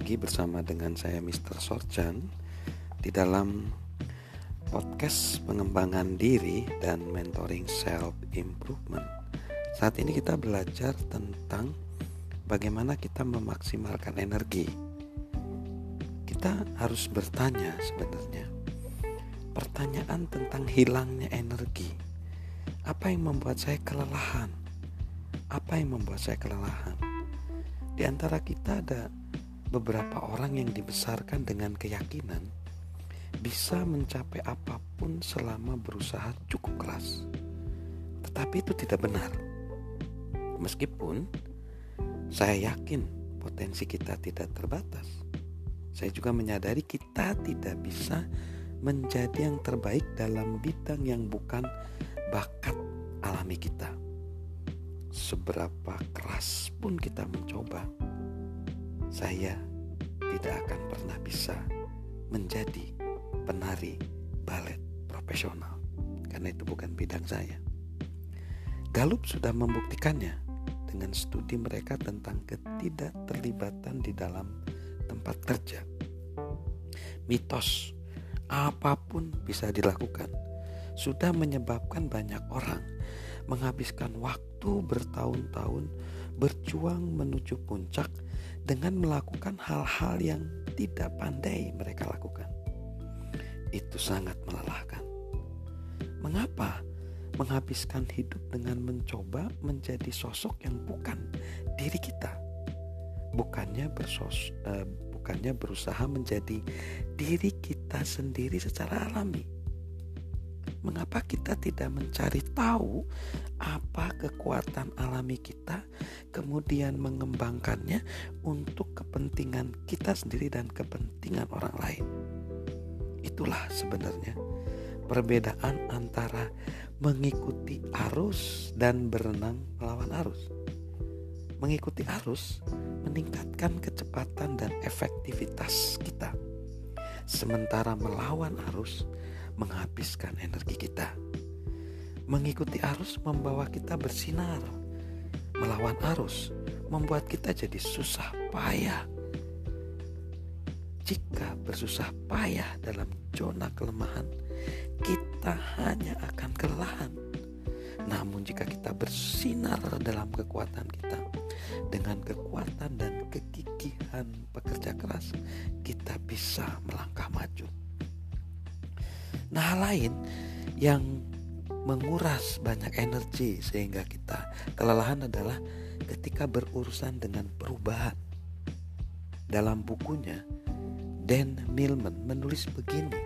lagi bersama dengan saya Mr. Sorjan di dalam podcast pengembangan diri dan mentoring self improvement. Saat ini kita belajar tentang bagaimana kita memaksimalkan energi. Kita harus bertanya sebenarnya. Pertanyaan tentang hilangnya energi. Apa yang membuat saya kelelahan? Apa yang membuat saya kelelahan? Di antara kita ada beberapa orang yang dibesarkan dengan keyakinan bisa mencapai apa pun selama berusaha cukup keras. Tetapi itu tidak benar. Meskipun saya yakin potensi kita tidak terbatas. Saya juga menyadari kita tidak bisa menjadi yang terbaik dalam bidang yang bukan bakat alami kita seberapa keras pun kita mencoba, saya tidak akan pernah bisa menjadi penari balet profesional karena itu bukan bidang saya. Galup sudah membuktikannya dengan studi mereka tentang ketidakterlibatan di dalam tempat kerja. Mitos apa pun bisa dilakukan sudah menyebabkan banyak orang menghabiskan waktu bertahun-tahun berjuang menuju puncak dengan melakukan hal-hal yang tidak pandai mereka lakukan. Itu sangat melelahkan. Mengapa menghabiskan hidup dengan mencoba menjadi sosok yang bukan diri kita? Bukannya bersos, uh, bukannya berusaha menjadi diri kita sendiri secara alami Mengapa kita tidak mencari tahu apa kekuatan alami kita, kemudian mengembangkannya untuk kepentingan kita sendiri dan kepentingan orang lain? Itulah sebenarnya perbedaan antara mengikuti arus dan berenang melawan arus. Mengikuti arus meningkatkan kecepatan dan efektivitas kita, sementara melawan arus menghabiskan energi kita. Mengikuti arus membawa kita bersinar. Melawan arus membuat kita jadi susah payah. Jika bersusah payah dalam zona kelemahan, kita hanya akan kelelahan. Namun jika kita bersinar dalam kekuatan kita, dengan kekuatan dan kegigihan pekerja keras, kita bisa melangkah maju. Nah, lain yang menguras banyak energi sehingga kita kelelahan adalah ketika berurusan dengan perubahan. Dalam bukunya, Dan Millman menulis begini,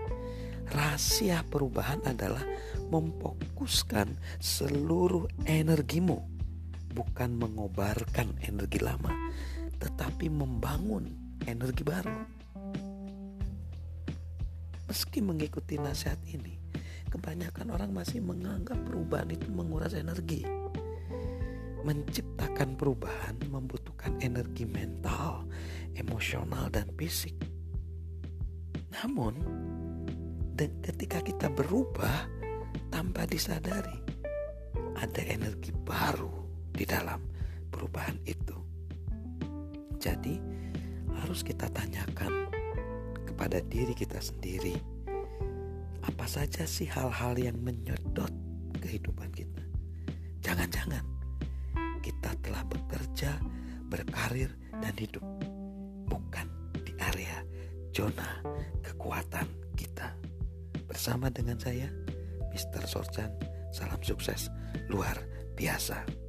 rahasia perubahan adalah memfokuskan seluruh energimu, bukan mengobarkan energi lama, tetapi membangun energi baru. Meski mengikuti nasihat ini, kebanyakan orang masih menganggap perubahan itu menguras energi. Menciptakan perubahan membutuhkan energi mental, emosional, dan fisik. Namun, ketika kita berubah tanpa disadari, ada energi baru di dalam perubahan itu. Jadi, harus kita tanyakan kepada diri kita sendiri. Apa saja sih hal-hal yang menyedot kehidupan kita? Jangan-jangan kita telah bekerja, berkarir, dan hidup bukan di area zona kekuatan kita. Bersama dengan saya, Mr. Sorjan, salam sukses luar biasa.